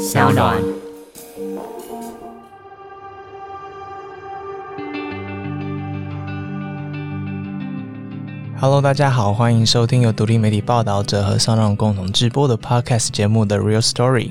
小暖。Hello，大家好，欢迎收听由独立媒体报道者和上浪共同直播的 Podcast 节目的 Real Story。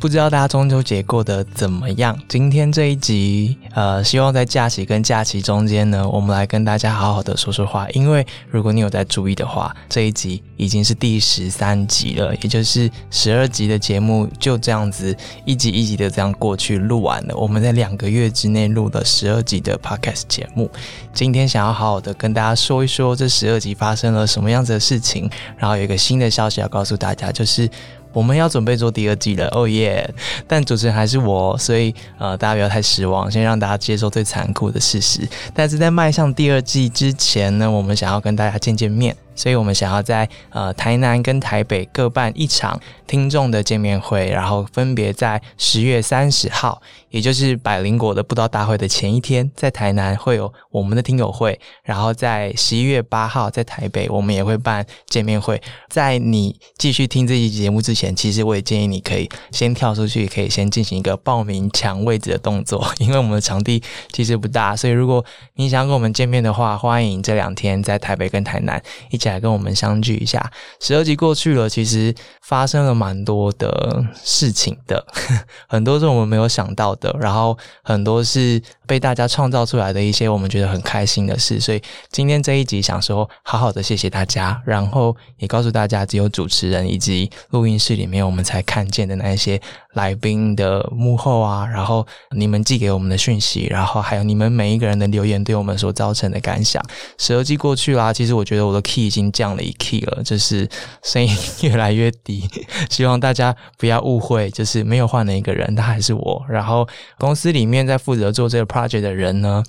不知道大家中秋节过得怎么样？今天这一集，呃，希望在假期跟假期中间呢，我们来跟大家好好的说说话。因为如果你有在注意的话，这一集已经是第十三集了，也就是十二集的节目就这样子一集一集的这样过去录完了。我们在两个月之内录了十二集的 Podcast 节目。今天想要好好的跟大家说一说这十二集发生了什么样子的事情，然后有一个新的消息要告诉大家，就是。我们要准备做第二季了，哦耶！但主持人还是我，所以呃，大家不要太失望，先让大家接受最残酷的事实。但是在迈向第二季之前呢，我们想要跟大家见见面。所以我们想要在呃台南跟台北各办一场听众的见面会，然后分别在十月三十号，也就是百灵果的布道大会的前一天，在台南会有我们的听友会，然后在十一月八号在台北，我们也会办见面会。在你继续听这期节目之前，其实我也建议你可以先跳出去，可以先进行一个报名抢位置的动作，因为我们的场地其实不大，所以如果你想跟我们见面的话，欢迎这两天在台北跟台南一起。来跟我们相聚一下。十二集过去了，其实发生了蛮多的事情的，很多是我们没有想到的，然后很多是被大家创造出来的一些我们觉得很开心的事。所以今天这一集想说，好好的谢谢大家，然后也告诉大家，只有主持人以及录音室里面我们才看见的那一些来宾的幕后啊，然后你们寄给我们的讯息，然后还有你们每一个人的留言对我们所造成的感想。十二季过去啦，其实我觉得我的 key 已经。已经降了一 key 了，就是声音越来越低，希望大家不要误会，就是没有换了一个人，他还是我。然后公司里面在负责做这个 project 的人呢？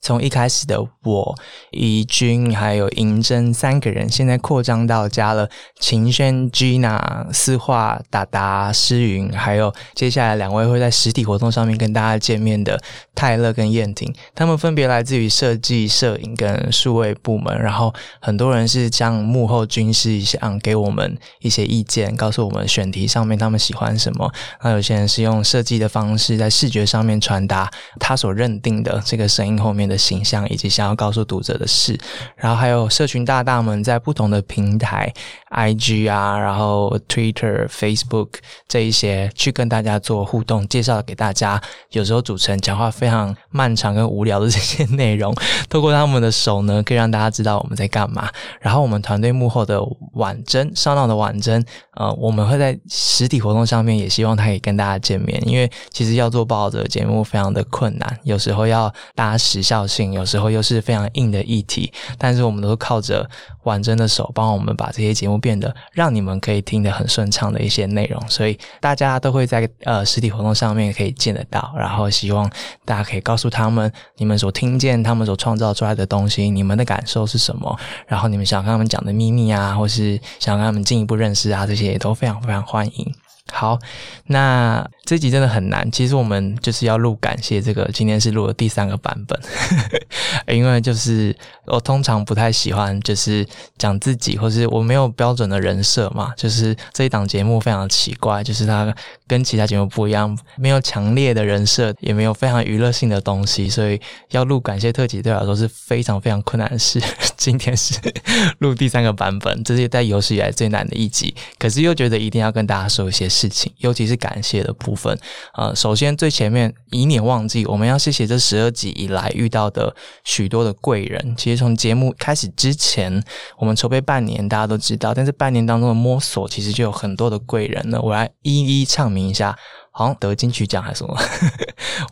从一开始的我、怡君还有银珍三个人，现在扩张到加了秦轩、Gina、思画、达达、诗云，还有接下来两位会在实体活动上面跟大家见面的泰勒跟燕婷。他们分别来自于设计、摄影跟数位部门，然后很多人是将幕后军师一样给我们一些意见，告诉我们选题上面他们喜欢什么。那有些人是用设计的方式在视觉上面传达他所认定的这个声音后面的。形象以及想要告诉读者的事，然后还有社群大大们在不同的平台，IG 啊，然后 Twitter、Facebook 这一些去跟大家做互动，介绍给大家。有时候主持人讲话非常漫长跟无聊的这些内容，透过他们的手呢，可以让大家知道我们在干嘛。然后我们团队幕后的婉珍，上闹的婉珍，呃，我们会在实体活动上面也希望他可以跟大家见面，因为其实要做报者节目非常的困难，有时候要搭时效。性有时候又是非常硬的议题，但是我们都靠着婉珍的手帮我们把这些节目变得让你们可以听得很顺畅的一些内容，所以大家都会在呃实体活动上面可以见得到，然后希望大家可以告诉他们你们所听见他们所创造出来的东西，你们的感受是什么，然后你们想跟他们讲的秘密啊，或是想跟他们进一步认识啊，这些也都非常非常欢迎。好，那这集真的很难。其实我们就是要录感谢这个，今天是录了第三个版本，因为就是我通常不太喜欢就是讲自己，或是我没有标准的人设嘛。就是这一档节目非常奇怪，就是它跟其他节目不一样，没有强烈的人设，也没有非常娱乐性的东西，所以要录感谢特辑对我来说是非常非常困难的事。今天是录第三个版本，这是在有史以来最难的一集，可是又觉得一定要跟大家说一些。事情，尤其是感谢的部分。呃，首先最前面，以免忘记，我们要谢谢这十二集以来遇到的许多的贵人。其实从节目开始之前，我们筹备半年，大家都知道，但是半年当中的摸索，其实就有很多的贵人了。我来一一唱名一下，好像得金曲奖还是什么？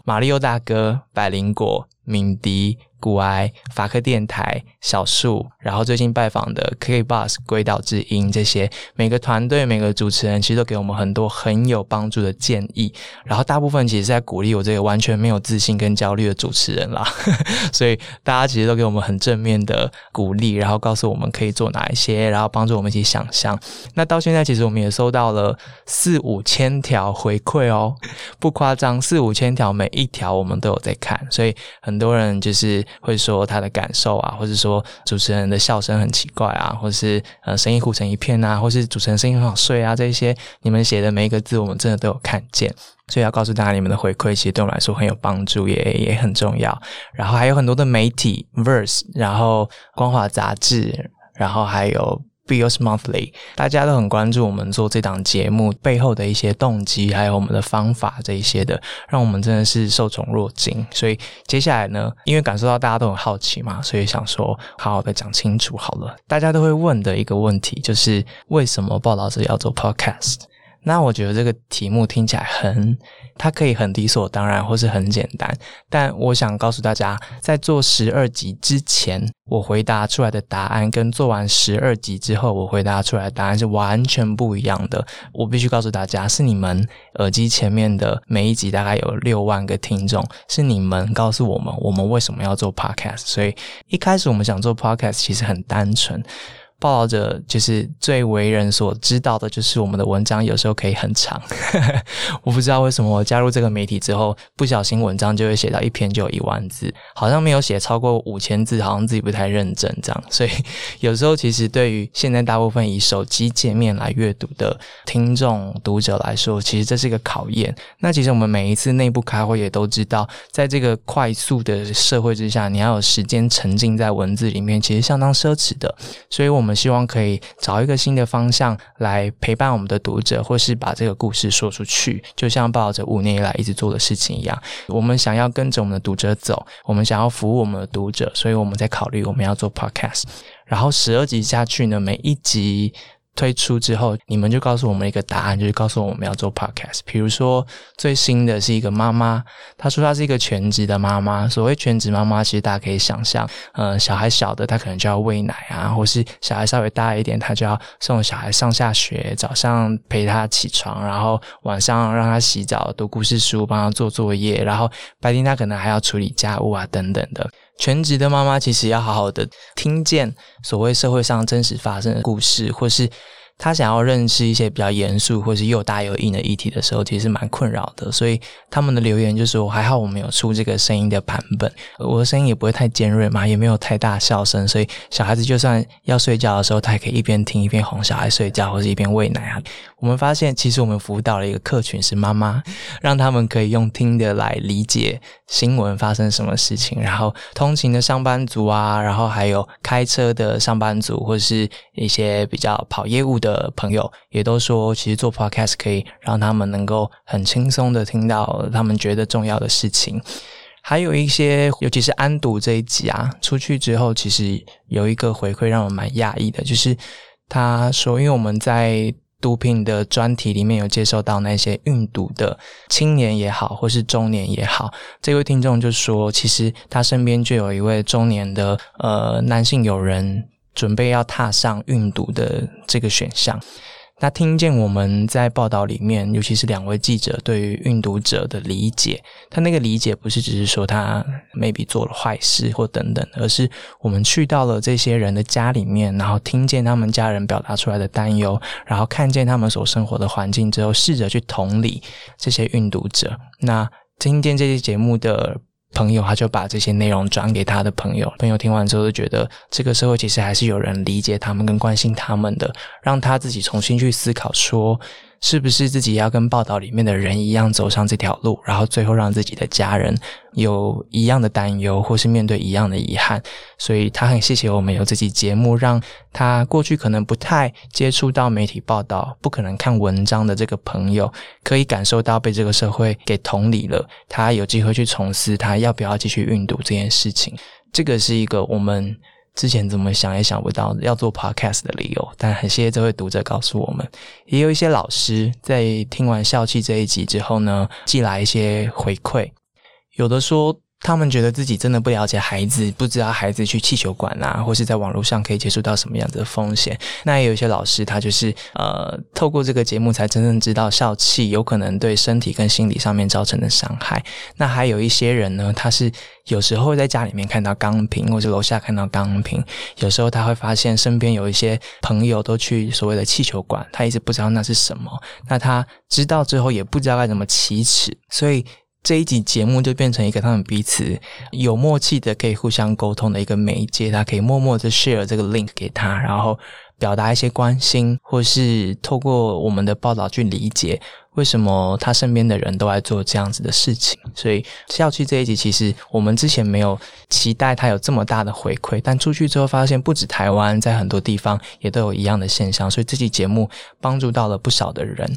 马里奥大哥、百灵果、敏迪。古埃、法克电台、小树，然后最近拜访的 K Bus、鬼岛之音这些，每个团队、每个主持人，其实都给我们很多很有帮助的建议。然后大部分其实是在鼓励我这个完全没有自信跟焦虑的主持人啦。所以大家其实都给我们很正面的鼓励，然后告诉我们可以做哪一些，然后帮助我们一起想象。那到现在，其实我们也收到了四五千条回馈哦，不夸张，四五千条，每一条我们都有在看。所以很多人就是。会说他的感受啊，或者说主持人的笑声很奇怪啊，或是呃声音糊成一片啊，或是主持人声音很好睡啊，这些你们写的每一个字，我们真的都有看见。所以要告诉大家，你们的回馈其实对我们来说很有帮助，也也很重要。然后还有很多的媒体，Verse，然后光华杂志，然后还有 Bills Monthly，大家都很关注我们做这档节目背后的一些动机，还有我们的方法这一些的，让我们真的是受宠若惊。所以接下来呢，因为感受到大家都很好奇嘛，所以想说好好的讲清楚好了。大家都会问的一个问题就是，为什么报道者要做 Podcast？那我觉得这个题目听起来很，它可以很理所当然，或是很简单。但我想告诉大家，在做十二集之前，我回答出来的答案跟做完十二集之后我回答出来的答案是完全不一样的。我必须告诉大家，是你们耳机前面的每一集大概有六万个听众，是你们告诉我们我们为什么要做 podcast。所以一开始我们想做 podcast 其实很单纯。报道者就是最为人所知道的，就是我们的文章有时候可以很长。我不知道为什么我加入这个媒体之后，不小心文章就会写到一篇就有一万字，好像没有写超过五千字，好像自己不太认真这样。所以有时候其实对于现在大部分以手机界面来阅读的听众读者来说，其实这是一个考验。那其实我们每一次内部开会也都知道，在这个快速的社会之下，你要有时间沉浸在文字里面，其实相当奢侈的。所以我我们。希望可以找一个新的方向来陪伴我们的读者，或是把这个故事说出去，就像抱着五年以来一直做的事情一样。我们想要跟着我们的读者走，我们想要服务我们的读者，所以我们在考虑我们要做 podcast。然后十二集下去呢，每一集。推出之后，你们就告诉我们一个答案，就是告诉我们要做 podcast。比如说，最新的是一个妈妈，她说她是一个全职的妈妈。所谓全职妈妈，其实大家可以想象，呃，小孩小的她可能就要喂奶啊，或是小孩稍微大一点，她就要送小孩上下学，早上陪他起床，然后晚上让他洗澡、读故事书、帮他做作业，然后白天她可能还要处理家务啊等等的。全职的妈妈其实要好好的听见所谓社会上真实发生的故事，或是。她想要认识一些比较严肃或是又大又硬的议题的时候，其实蛮困扰的。所以他们的留言就说：“还好我们有出这个声音的版本，我的声音也不会太尖锐嘛，也没有太大笑声，所以小孩子就算要睡觉的时候，他也可以一边听一边哄小孩睡觉，或者一边喂奶啊。”我们发现，其实我们辅导了一个客群是妈妈，让他们可以用听的来理解新闻发生什么事情，然后通勤的上班族啊，然后还有开车的上班族，或是一些比较跑业务。的朋友也都说，其实做 podcast 可以让他们能够很轻松的听到他们觉得重要的事情。还有一些，尤其是安读这一集啊，出去之后，其实有一个回馈让我蛮讶异的，就是他说，因为我们在毒品的专题里面有接受到那些运毒的青年也好，或是中年也好，这位听众就说，其实他身边就有一位中年的呃男性友人。准备要踏上运毒的这个选项，那听见我们在报道里面，尤其是两位记者对于运毒者的理解，他那个理解不是只是说他 maybe 做了坏事或等等，而是我们去到了这些人的家里面，然后听见他们家人表达出来的担忧，然后看见他们所生活的环境之后，试着去同理这些运毒者。那听见这期节目的。朋友，他就把这些内容转给他的朋友。朋友听完之后，就觉得这个社会其实还是有人理解他们、跟关心他们的，让他自己重新去思考说。是不是自己要跟报道里面的人一样走上这条路，然后最后让自己的家人有一样的担忧，或是面对一样的遗憾？所以他很谢谢我们有这期节目，让他过去可能不太接触到媒体报道、不可能看文章的这个朋友，可以感受到被这个社会给同理了。他有机会去从事他要不要继续运读这件事情，这个是一个我们。之前怎么想也想不到要做 podcast 的理由，但很谢谢这位读者告诉我们。也有一些老师在听完校气这一集之后呢，寄来一些回馈，有的说。他们觉得自己真的不了解孩子，不知道孩子去气球馆啊，或是在网络上可以接触到什么样的风险。那也有一些老师，他就是呃，透过这个节目才真正知道笑气有可能对身体跟心理上面造成的伤害。那还有一些人呢，他是有时候在家里面看到钢瓶，或者楼下看到钢瓶，有时候他会发现身边有一些朋友都去所谓的气球馆，他一直不知道那是什么。那他知道之后也不知道该怎么启齿，所以。这一集节目就变成一个他们彼此有默契的可以互相沟通的一个媒介，他可以默默的 share 这个 link 给他，然后表达一些关心，或是透过我们的报道去理解为什么他身边的人都在做这样子的事情。所以校区这一集其实我们之前没有期待他有这么大的回馈，但出去之后发现不止台湾，在很多地方也都有一样的现象，所以这期节目帮助到了不少的人。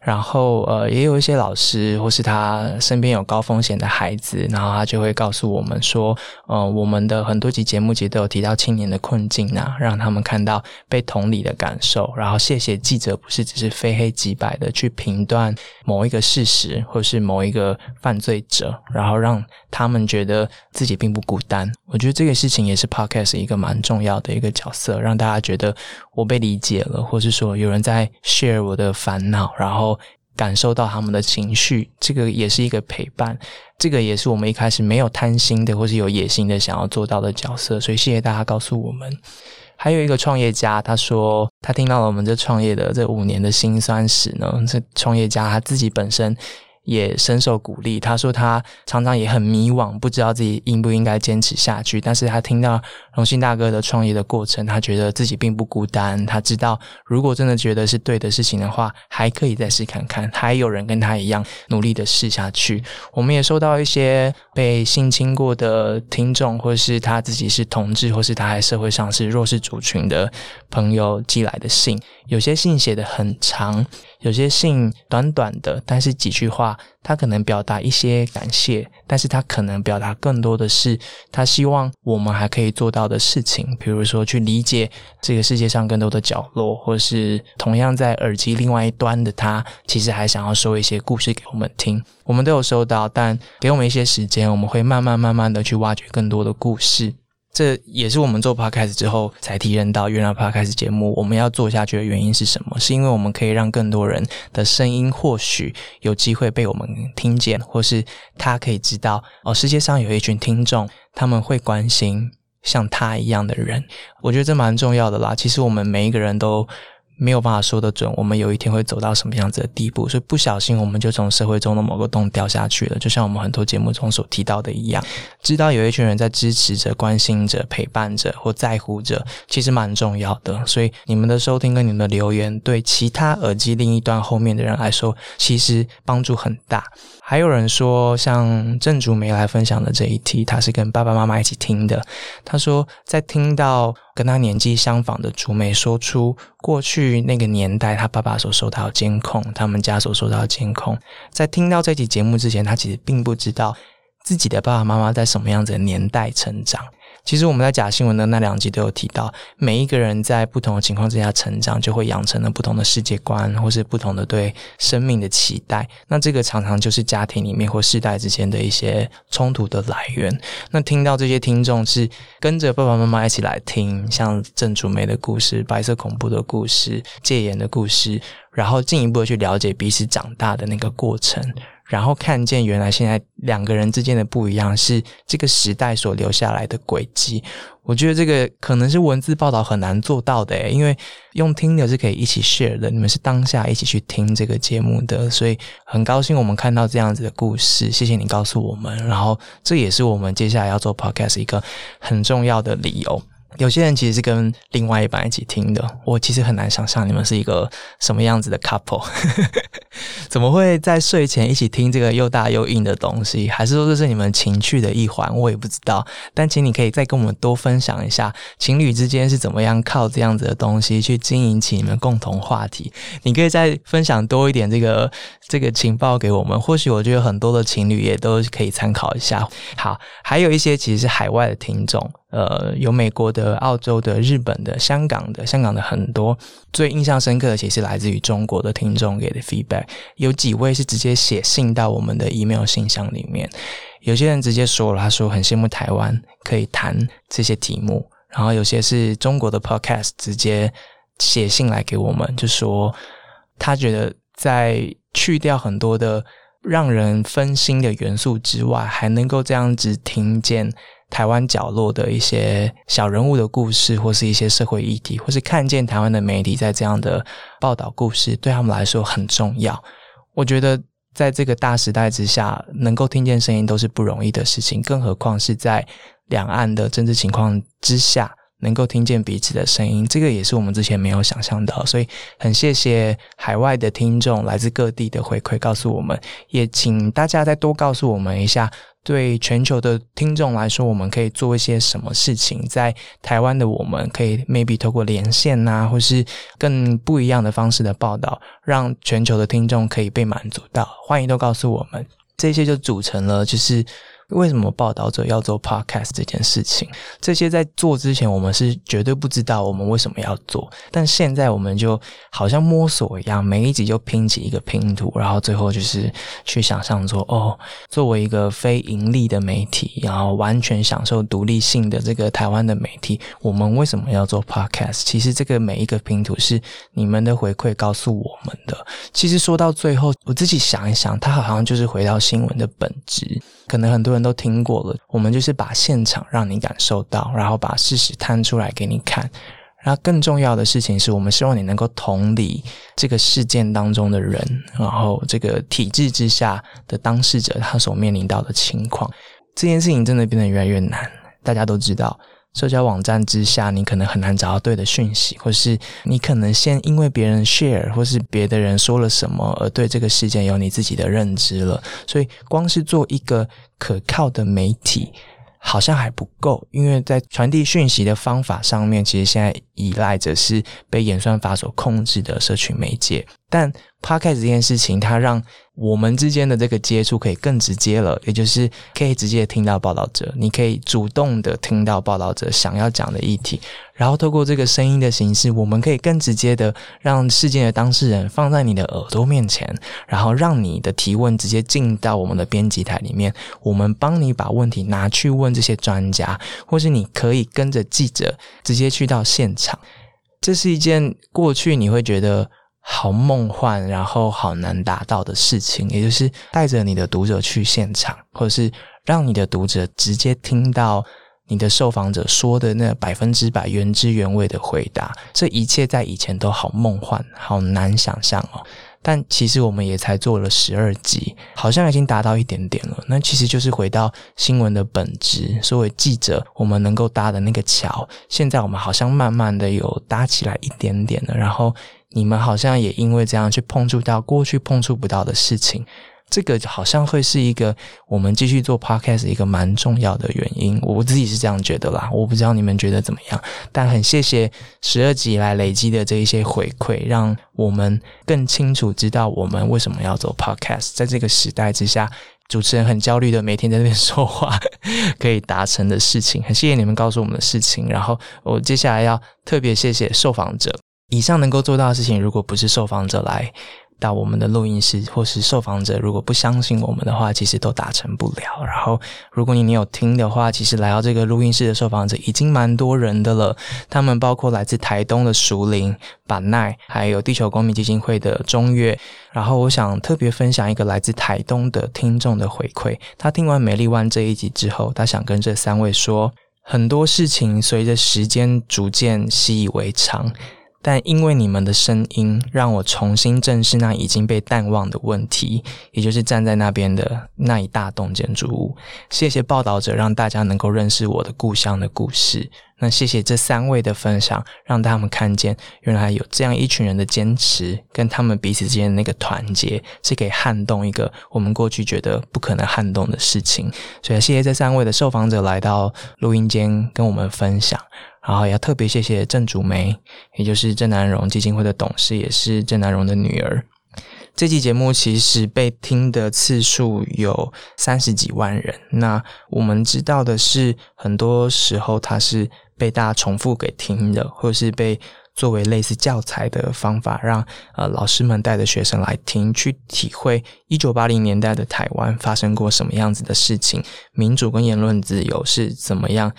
然后，呃，也有一些老师或是他身边有高风险的孩子，然后他就会告诉我们说，呃，我们的很多集节目其实都有提到青年的困境啊，让他们看到被同理的感受。然后，谢谢记者不是只是非黑即白的去评断某一个事实或是某一个犯罪者，然后让他们觉得自己并不孤单。我觉得这个事情也是 Podcast 一个蛮重要的一个角色，让大家觉得我被理解了，或是说有人在 share 我的烦恼，然后。感受到他们的情绪，这个也是一个陪伴，这个也是我们一开始没有贪心的，或是有野心的想要做到的角色。所以谢谢大家告诉我们。还有一个创业家，他说他听到了我们这创业的这五年的辛酸史呢。这创业家他自己本身。也深受鼓励。他说他常常也很迷惘，不知道自己应不应该坚持下去。但是他听到荣信大哥的创业的过程，他觉得自己并不孤单。他知道，如果真的觉得是对的事情的话，还可以再试看看，还有人跟他一样努力的试下去。我们也收到一些被性侵过的听众，或是他自己是同志，或是他在社会上是弱势族群的朋友寄来的信。有些信写的很长，有些信短短的，但是几句话，他可能表达一些感谢，但是他可能表达更多的是他希望我们还可以做到的事情，比如说去理解这个世界上更多的角落，或是同样在耳机另外一端的他，其实还想要说一些故事给我们听。我们都有收到，但给我们一些时间，我们会慢慢慢慢的去挖掘更多的故事。这也是我们做 podcast 之后才体认到，原来 podcast 节目我们要做下去的原因是什么？是因为我们可以让更多人的声音或许有机会被我们听见，或是他可以知道哦，世界上有一群听众，他们会关心像他一样的人。我觉得这蛮重要的啦。其实我们每一个人都。没有办法说得准，我们有一天会走到什么样子的地步，所以不小心我们就从社会中的某个洞掉下去了。就像我们很多节目中所提到的一样，知道有一群人在支持着、关心着、陪伴着或在乎着，其实蛮重要的。所以你们的收听跟你们的留言，对其他耳机另一端后面的人来说，其实帮助很大。还有人说，像郑竹梅来分享的这一题，她是跟爸爸妈妈一起听的。她说，在听到跟她年纪相仿的竹梅说出过去那个年代她爸爸所受到的监控，他们家所受到的监控，在听到这期节目之前，她其实并不知道自己的爸爸妈妈在什么样子的年代成长。其实我们在假新闻的那两集都有提到，每一个人在不同的情况之下成长，就会养成了不同的世界观，或是不同的对生命的期待。那这个常常就是家庭里面或世代之间的一些冲突的来源。那听到这些听众是跟着爸爸妈妈一起来听，像郑竹梅的故事、白色恐怖的故事、戒严的故事，然后进一步的去了解彼此长大的那个过程。然后看见原来现在两个人之间的不一样是这个时代所留下来的轨迹，我觉得这个可能是文字报道很难做到的，因为用听的是可以一起 share 的，你们是当下一起去听这个节目的，所以很高兴我们看到这样子的故事，谢谢你告诉我们，然后这也是我们接下来要做 podcast 一个很重要的理由。有些人其实是跟另外一半一起听的，我其实很难想象你们是一个什么样子的 couple，怎么会在睡前一起听这个又大又硬的东西？还是说这是你们情趣的一环？我也不知道。但请你可以再跟我们多分享一下，情侣之间是怎么样靠这样子的东西去经营起你们共同话题？你可以再分享多一点这个这个情报给我们，或许我觉得很多的情侣也都可以参考一下。好，还有一些其实是海外的听众。呃，有美国的、澳洲的、日本的、香港的，香港的很多最印象深刻的，其实来自于中国的听众给的 feedback。有几位是直接写信到我们的 email 信箱里面，有些人直接说了，他说很羡慕台湾可以谈这些题目。然后有些是中国的 podcast 直接写信来给我们，就说他觉得在去掉很多的让人分心的元素之外，还能够这样子听见。台湾角落的一些小人物的故事，或是一些社会议题，或是看见台湾的媒体在这样的报道故事，对他们来说很重要。我觉得在这个大时代之下，能够听见声音都是不容易的事情，更何况是在两岸的政治情况之下。能够听见彼此的声音，这个也是我们之前没有想象到，所以很谢谢海外的听众来自各地的回馈，告诉我们，也请大家再多告诉我们一下，对全球的听众来说，我们可以做一些什么事情，在台湾的我们可以 maybe 透过连线呐，或是更不一样的方式的报道，让全球的听众可以被满足到，欢迎都告诉我们，这些就组成了就是。为什么报道者要做 podcast 这件事情？这些在做之前，我们是绝对不知道我们为什么要做。但现在我们就好像摸索一样，每一集就拼起一个拼图，然后最后就是去想象说：哦，作为一个非盈利的媒体，然后完全享受独立性的这个台湾的媒体，我们为什么要做 podcast？其实这个每一个拼图是你们的回馈告诉我们的。其实说到最后，我自己想一想，它好像就是回到新闻的本质。可能很多人都听过了，我们就是把现场让你感受到，然后把事实摊出来给你看。然后更重要的事情是我们希望你能够同理这个事件当中的人，然后这个体制之下的当事者他所面临到的情况。这件事情真的变得越来越难，大家都知道。社交网站之下，你可能很难找到对的讯息，或是你可能先因为别人 share 或是别的人说了什么而对这个事件有你自己的认知了。所以，光是做一个可靠的媒体。好像还不够，因为在传递讯息的方法上面，其实现在依赖着是被演算法所控制的社群媒介。但 Podcast 这件事情，它让我们之间的这个接触可以更直接了，也就是可以直接听到报道者，你可以主动的听到报道者想要讲的议题，然后透过这个声音的形式，我们可以更直接的让事件的当事人放在你的耳朵面前，然后让你的提问直接进到我们的编辑台里面，我们帮你把问题拿去问这些专家，或是你可以跟着记者直接去到现场。这是一件过去你会觉得。好梦幻，然后好难达到的事情，也就是带着你的读者去现场，或者是让你的读者直接听到你的受访者说的那百分之百原汁原味的回答。这一切在以前都好梦幻，好难想象哦。但其实我们也才做了十二集，好像已经达到一点点了。那其实就是回到新闻的本质，作为记者，我们能够搭的那个桥，现在我们好像慢慢的有搭起来一点点了。然后你们好像也因为这样去碰触到过去碰触不到的事情。这个好像会是一个我们继续做 podcast 一个蛮重要的原因，我自己是这样觉得啦。我不知道你们觉得怎么样，但很谢谢十二集来累积的这一些回馈，让我们更清楚知道我们为什么要做 podcast。在这个时代之下，主持人很焦虑的每天在那边说话，可以达成的事情，很谢谢你们告诉我们的事情。然后我接下来要特别谢谢受访者，以上能够做到的事情，如果不是受访者来。到我们的录音室，或是受访者如果不相信我们的话，其实都达成不了。然后，如果你你有听的话，其实来到这个录音室的受访者已经蛮多人的了。他们包括来自台东的熟林、板奈，还有地球公民基金会的中越。然后，我想特别分享一个来自台东的听众的回馈。他听完美丽湾这一集之后，他想跟这三位说，很多事情随着时间逐渐习以为常。但因为你们的声音，让我重新正视那已经被淡忘的问题，也就是站在那边的那一大栋建筑物。谢谢报道者，让大家能够认识我的故乡的故事。那谢谢这三位的分享，让他们看见原来有这样一群人的坚持，跟他们彼此之间的那个团结，是可以撼动一个我们过去觉得不可能撼动的事情。所以谢谢这三位的受访者来到录音间跟我们分享。然后要特别谢谢郑祖梅，也就是郑南荣基金会的董事，也是郑南荣的女儿。这期节目其实被听的次数有三十几万人。那我们知道的是，很多时候它是被大家重复给听的，或是被作为类似教材的方法，让呃老师们带着学生来听，去体会一九八零年代的台湾发生过什么样子的事情，民主跟言论自由是怎么样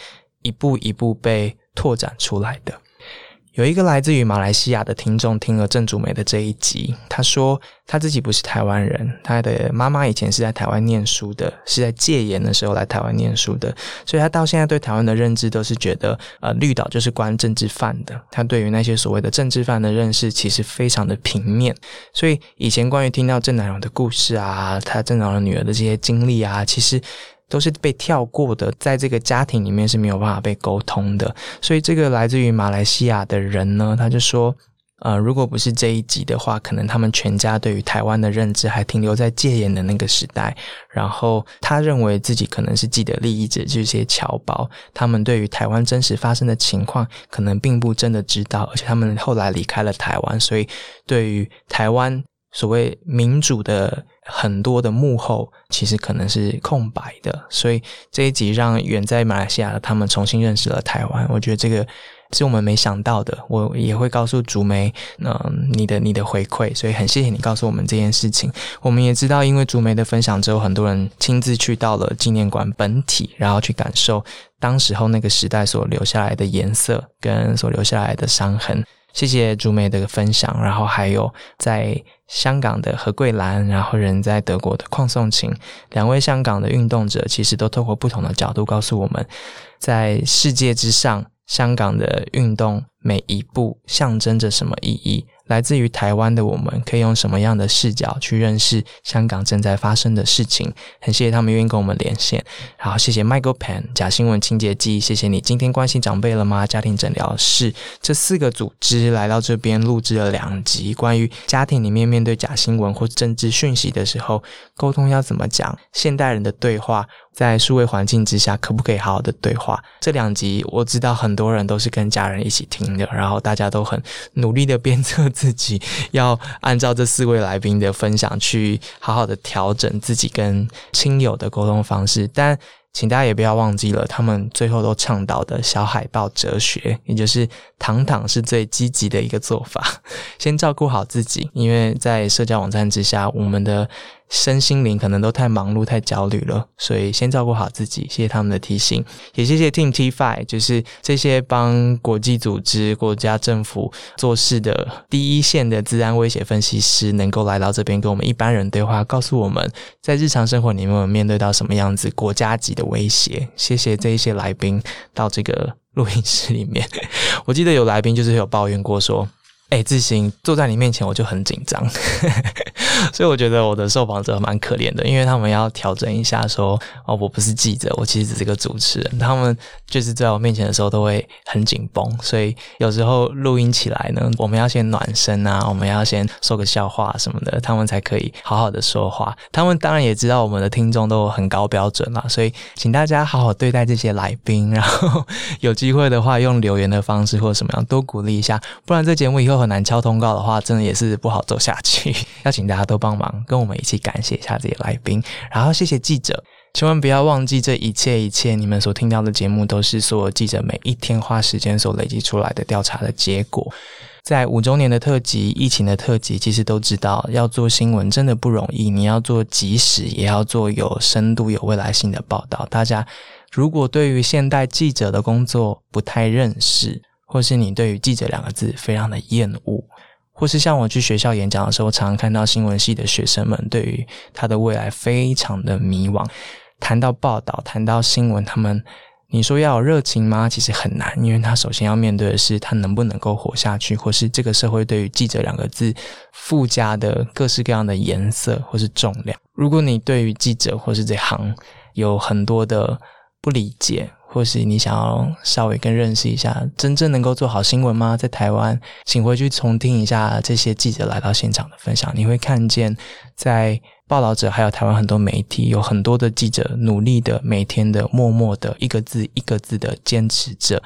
一步一步被。拓展出来的，有一个来自于马来西亚的听众听了郑祖梅的这一集，他说他自己不是台湾人，他的妈妈以前是在台湾念书的，是在戒严的时候来台湾念书的，所以他到现在对台湾的认知都是觉得，呃，绿岛就是关政治犯的。他对于那些所谓的政治犯的认识其实非常的平面，所以以前关于听到郑南荣的故事啊，他郑南荣女儿的这些经历啊，其实。都是被跳过的，在这个家庭里面是没有办法被沟通的。所以，这个来自于马来西亚的人呢，他就说：“呃，如果不是这一集的话，可能他们全家对于台湾的认知还停留在戒严的那个时代。然后，他认为自己可能是既得利益者，这些侨胞，他们对于台湾真实发生的情况，可能并不真的知道。而且，他们后来离开了台湾，所以对于台湾所谓民主的。”很多的幕后其实可能是空白的，所以这一集让远在马来西亚的他们重新认识了台湾。我觉得这个是我们没想到的。我也会告诉竹梅，嗯，你的你的回馈，所以很谢谢你告诉我们这件事情。我们也知道，因为竹梅的分享之后，很多人亲自去到了纪念馆本体，然后去感受当时候那个时代所留下来的颜色跟所留下来的伤痕。谢谢竹梅的分享，然后还有在香港的何桂兰，然后人在德国的邝颂琴，两位香港的运动者，其实都透过不同的角度告诉我们，在世界之上，香港的运动每一步象征着什么意义。来自于台湾的我们，可以用什么样的视角去认识香港正在发生的事情？很谢谢他们愿意跟我们连线，然后谢谢 Michael Pan 假新闻清洁剂，谢谢你今天关心长辈了吗？家庭诊疗室这四个组织来到这边录制了两集，关于家庭里面面对假新闻或政治讯息的时候，沟通要怎么讲？现代人的对话。在数位环境之下，可不可以好好的对话？这两集我知道很多人都是跟家人一起听的，然后大家都很努力的鞭策自己，要按照这四位来宾的分享去好好的调整自己跟亲友的沟通方式。但请大家也不要忘记了，他们最后都倡导的小海豹哲学，也就是躺躺是最积极的一个做法。先照顾好自己，因为在社交网站之下，我们的。身心灵可能都太忙碌、太焦虑了，所以先照顾好自己。谢谢他们的提醒，也谢谢 Team T Five，就是这些帮国际组织、国家政府做事的第一线的治安威胁分析师，能够来到这边跟我们一般人对话，告诉我们在日常生活里面面对到什么样子国家级的威胁。谢谢这一些来宾到这个录音室里面，我记得有来宾就是有抱怨过说。哎，自行坐在你面前，我就很紧张，所以我觉得我的受访者蛮可怜的，因为他们要调整一下，说哦，我不是记者，我其实只是个主持人。他们就是在我面前的时候都会很紧绷，所以有时候录音起来呢，我们要先暖身啊，我们要先说个笑话什么的，他们才可以好好的说话。他们当然也知道我们的听众都很高标准啦，所以请大家好好对待这些来宾，然后 有机会的话用留言的方式或者什么样多鼓励一下，不然这节目以后。很难敲通告的话，真的也是不好走下去。要请大家都帮忙，跟我们一起感谢一下这些来宾，然后谢谢记者，千万不要忘记这一切一切，你们所听到的节目都是所有记者每一天花时间所累积出来的调查的结果。在五周年的特辑、疫情的特辑，其实都知道要做新闻真的不容易，你要做即时，也要做有深度、有未来性的报道。大家如果对于现代记者的工作不太认识，或是你对于记者两个字非常的厌恶，或是像我去学校演讲的时候，常常看到新闻系的学生们对于他的未来非常的迷惘。谈到报道，谈到新闻，他们你说要有热情吗？其实很难，因为他首先要面对的是他能不能够活下去，或是这个社会对于记者两个字附加的各式各样的颜色或是重量。如果你对于记者或是这行有很多的不理解，或是你想要稍微更认识一下，真正能够做好新闻吗？在台湾，请回去重听一下这些记者来到现场的分享，你会看见，在报道者还有台湾很多媒体，有很多的记者努力的，每天的默默的一个字一个字的坚持着。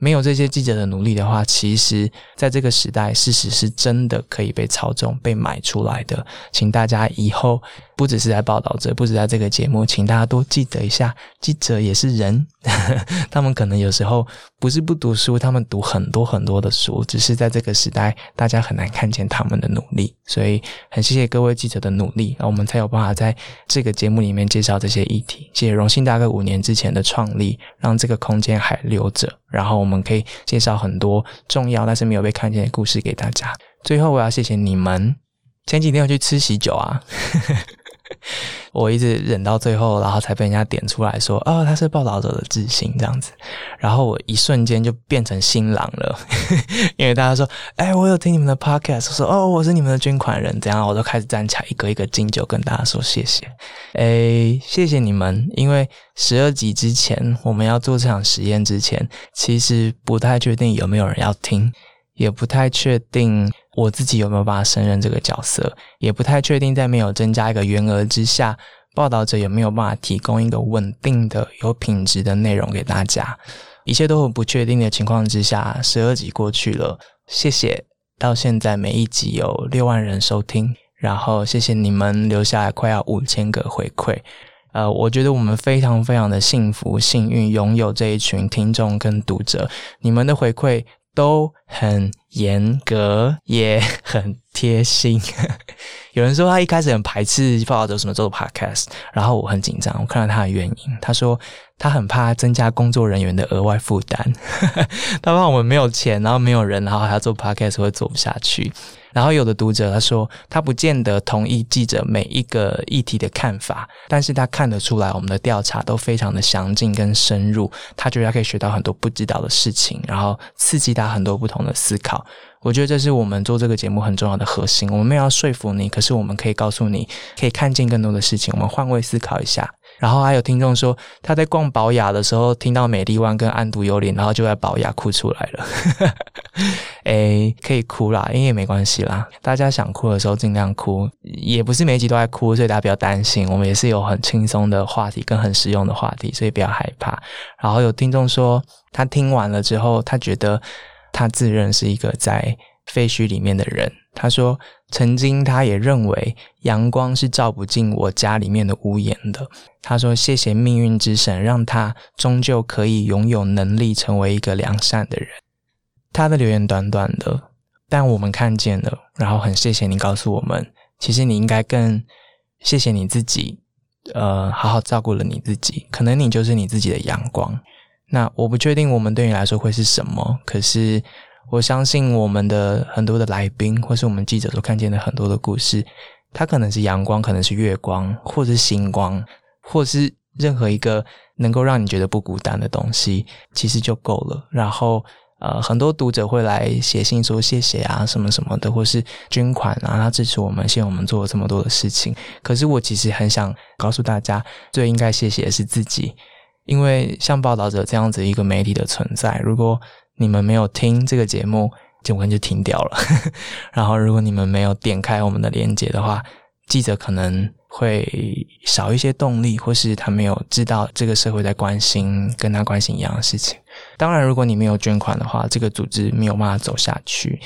没有这些记者的努力的话，其实在这个时代，事实是真的可以被操纵、被买出来的。请大家以后不只是在报道者，不止在这个节目，请大家多记得一下，记者也是人。他们可能有时候不是不读书，他们读很多很多的书，只是在这个时代，大家很难看见他们的努力。所以很谢谢各位记者的努力，我们才有办法在这个节目里面介绍这些议题。谢谢荣幸大概五年之前的创立，让这个空间还留着，然后我们可以介绍很多重要但是没有被看见的故事给大家。最后，我要谢谢你们。前几天我去吃喜酒啊。我一直忍到最后，然后才被人家点出来说：“哦，他是报道者的自信这样子。”然后我一瞬间就变成新郎了，因为大家说：“哎，我有听你们的 podcast。”说：“哦，我是你们的捐款人。”这样我都开始站起来，一个一个敬酒，跟大家说谢谢。哎，谢谢你们，因为十二集之前我们要做这场实验之前，其实不太确定有没有人要听，也不太确定。我自己有没有办法胜任这个角色，也不太确定。在没有增加一个员额之下，报道者有没有办法提供一个稳定的、有品质的内容给大家？一切都很不确定的情况之下，十二集过去了，谢谢。到现在每一集有六万人收听，然后谢谢你们留下来快要五千个回馈。呃，我觉得我们非常非常的幸福、幸运，拥有这一群听众跟读者，你们的回馈。都很严格，也很贴心。有人说他一开始很排斥报道者什么做 podcast，然后我很紧张。我看到他的原因，他说他很怕增加工作人员的额外负担，他怕我们没有钱，然后没有人，然后还要做 podcast 会做不下去。然后有的读者他说，他不见得同意记者每一个议题的看法，但是他看得出来我们的调查都非常的详尽跟深入，他觉得他可以学到很多不知道的事情，然后刺激他很多不同的思考。我觉得这是我们做这个节目很重要的核心。我们没有要说服你，可是我们可以告诉你，可以看见更多的事情。我们换位思考一下。然后还有听众说，他在逛宝雅的时候听到美丽湾跟安独幽灵，然后就在宝雅哭出来了。诶，可以哭啦，因为没关系啦。大家想哭的时候尽量哭，也不是每集都在哭，所以大家不要担心。我们也是有很轻松的话题跟很实用的话题，所以不要害怕。然后有听众说，他听完了之后，他觉得他自认是一个在废墟里面的人。他说。曾经，他也认为阳光是照不进我家里面的屋檐的。他说：“谢谢命运之神，让他终究可以拥有能力，成为一个良善的人。”他的留言短短的，但我们看见了。然后很谢谢你告诉我们，其实你应该更谢谢你自己，呃，好好照顾了你自己。可能你就是你自己的阳光。那我不确定我们对你来说会是什么，可是。我相信我们的很多的来宾，或是我们记者所看见的很多的故事，它可能是阳光，可能是月光，或是星光，或是任何一个能够让你觉得不孤单的东西，其实就够了。然后，呃，很多读者会来写信说谢谢啊，什么什么的，或是捐款啊，他支持我们，谢谢我们做了这么多的事情。可是我其实很想告诉大家，最应该谢谢的是自己，因为像报道者这样子一个媒体的存在，如果你们没有听这个节目，就可能就停掉了。然后，如果你们没有点开我们的链接的话，记者可能会少一些动力，或是他没有知道这个社会在关心跟他关心一样的事情。当然，如果你没有捐款的话，这个组织没有办法走下去。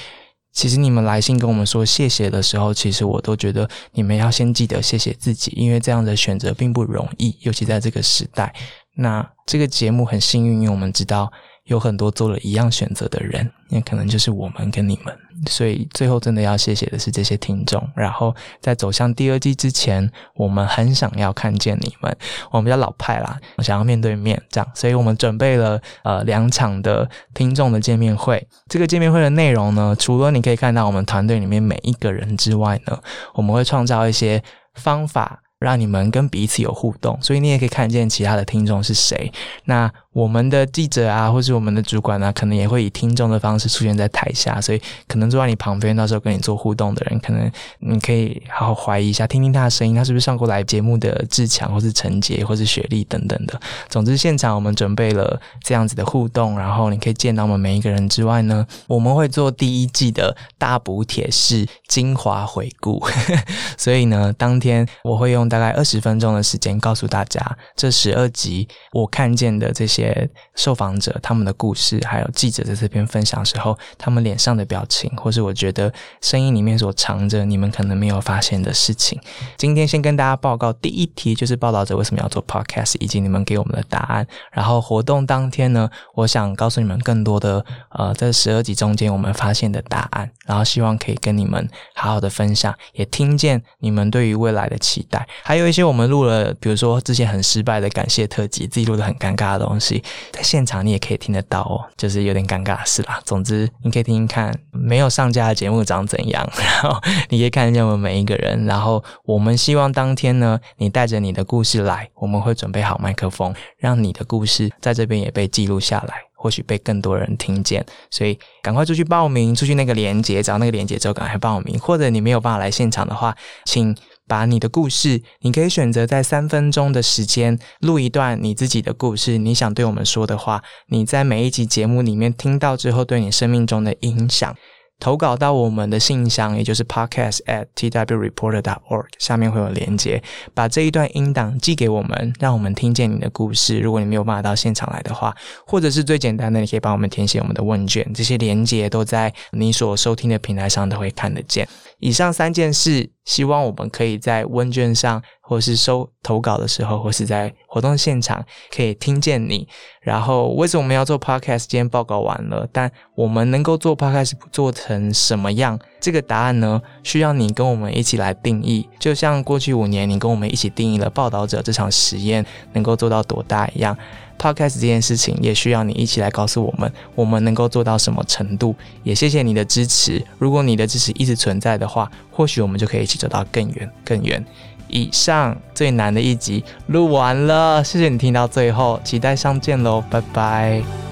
其实，你们来信跟我们说谢谢的时候，其实我都觉得你们要先记得谢谢自己，因为这样的选择并不容易，尤其在这个时代。那这个节目很幸运，因为我们知道。有很多做了一样选择的人，也可能就是我们跟你们，所以最后真的要谢谢的是这些听众。然后在走向第二季之前，我们很想要看见你们，我们比较老派啦，想要面对面这样，所以我们准备了呃两场的听众的见面会。这个见面会的内容呢，除了你可以看到我们团队里面每一个人之外呢，我们会创造一些方法。让你们跟彼此有互动，所以你也可以看见其他的听众是谁。那我们的记者啊，或是我们的主管啊，可能也会以听众的方式出现在台下，所以可能坐在你旁边，到时候跟你做互动的人，可能你可以好好怀疑一下，听听他的声音，他是不是上过来节目的志强，或是陈杰，或是雪莉等等的。总之，现场我们准备了这样子的互动，然后你可以见到我们每一个人之外呢，我们会做第一季的大补帖式精华回顾。所以呢，当天我会用。大概二十分钟的时间，告诉大家这十二集我看见的这些受访者他们的故事，还有记者在这边分享时候他们脸上的表情，或是我觉得声音里面所藏着你们可能没有发现的事情。今天先跟大家报告第一题，就是报道者为什么要做 podcast，以及你们给我们的答案。然后活动当天呢，我想告诉你们更多的呃，在十二集中间我们发现的答案，然后希望可以跟你们好好的分享，也听见你们对于未来的期待。还有一些我们录了，比如说之前很失败的感谢特辑，自己录的很尴尬的东西，在现场你也可以听得到哦，就是有点尴尬的事啦。总之，你可以听听看没有上架的节目长怎样，然后你可以看见我们每一个人。然后我们希望当天呢，你带着你的故事来，我们会准备好麦克风，让你的故事在这边也被记录下来，或许被更多人听见。所以赶快出去报名，出去那个链接，找那个链接之后赶快报名。或者你没有办法来现场的话，请。把你的故事，你可以选择在三分钟的时间录一段你自己的故事，你想对我们说的话，你在每一集节目里面听到之后对你生命中的影响。投稿到我们的信箱，也就是 podcast at twreporter dot org，下面会有连接。把这一段音档寄给我们，让我们听见你的故事。如果你没有办法到现场来的话，或者是最简单的，你可以帮我们填写我们的问卷。这些连接都在你所收听的平台上都会看得见。以上三件事。希望我们可以在问卷上，或是收投稿的时候，或是在活动现场，可以听见你。然后，为什么我们要做 podcast？今天报告完了，但我们能够做 podcast 做成什么样？这个答案呢，需要你跟我们一起来定义。就像过去五年，你跟我们一起定义了报道者这场实验能够做到多大一样。Podcast 这件事情也需要你一起来告诉我们，我们能够做到什么程度。也谢谢你的支持，如果你的支持一直存在的话，或许我们就可以一起走到更远、更远。以上最难的一集录完了，谢谢你听到最后，期待相见喽，拜拜。